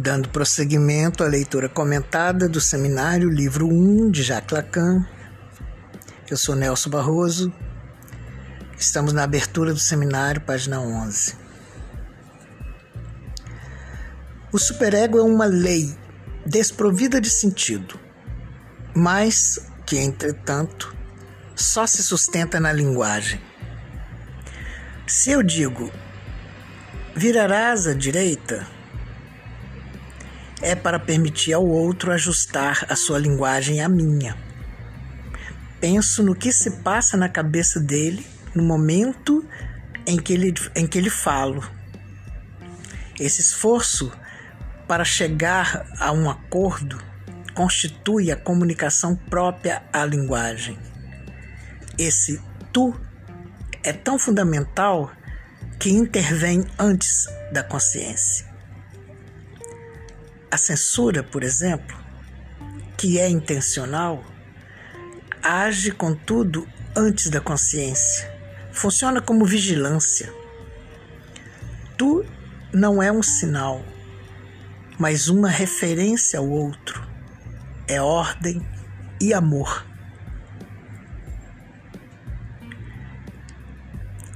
Dando prosseguimento à leitura comentada do seminário Livro 1 de Jacques Lacan. Eu sou Nelson Barroso. Estamos na abertura do seminário, página 11. O superego é uma lei desprovida de sentido, mas que, entretanto, só se sustenta na linguagem. Se eu digo virarás à direita, é para permitir ao outro ajustar a sua linguagem à minha. Penso no que se passa na cabeça dele no momento em que ele, em que ele falo. Esse esforço para chegar a um acordo constitui a comunicação própria à linguagem. Esse tu é tão fundamental que intervém antes da consciência. A censura, por exemplo, que é intencional, age, contudo, antes da consciência. Funciona como vigilância. Tu não é um sinal, mas uma referência ao outro. É ordem e amor.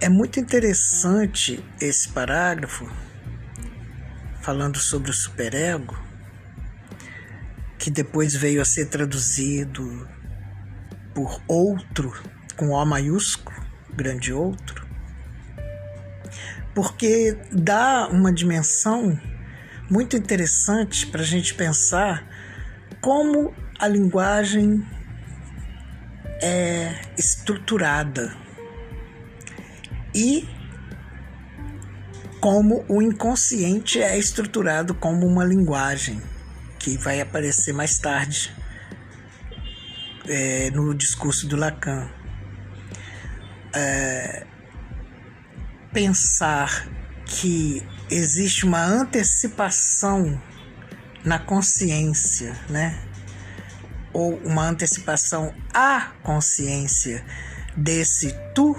É muito interessante esse parágrafo falando sobre o superego, que depois veio a ser traduzido por outro, com O maiúsculo, grande outro, porque dá uma dimensão muito interessante para a gente pensar como a linguagem é estruturada e como o inconsciente é estruturado como uma linguagem que vai aparecer mais tarde é, no discurso do Lacan. É, pensar que existe uma antecipação na consciência, né? Ou uma antecipação à consciência desse tu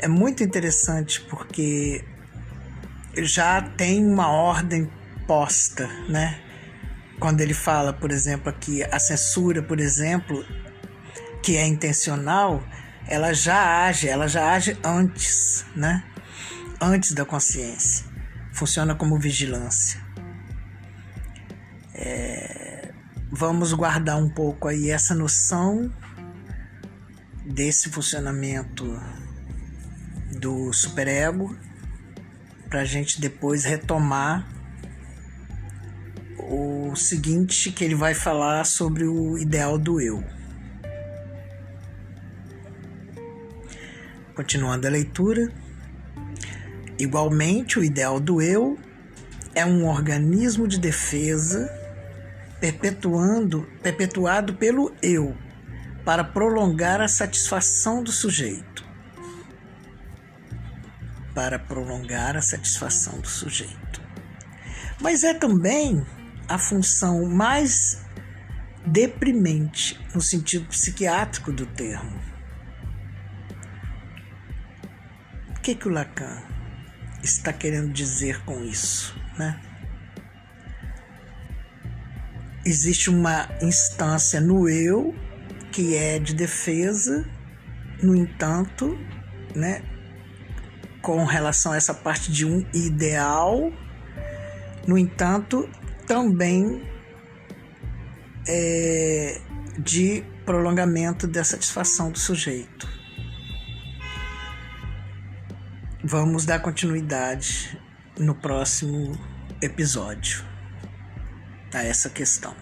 é muito interessante porque já tem uma ordem posta, né? Quando ele fala, por exemplo, aqui a censura, por exemplo, que é intencional, ela já age, ela já age antes, né? Antes da consciência. Funciona como vigilância. É, vamos guardar um pouco aí essa noção desse funcionamento do superego para a gente depois retomar o seguinte que ele vai falar sobre o ideal do eu. Continuando a leitura, igualmente o ideal do eu é um organismo de defesa perpetuando, perpetuado pelo eu para prolongar a satisfação do sujeito para prolongar a satisfação do sujeito. Mas é também a função mais deprimente no sentido psiquiátrico do termo. O que, que o Lacan está querendo dizer com isso? Né? Existe uma instância no eu que é de defesa, no entanto, né, com relação a essa parte de um ideal, no entanto, também é, de prolongamento da satisfação do sujeito. Vamos dar continuidade no próximo episódio a essa questão.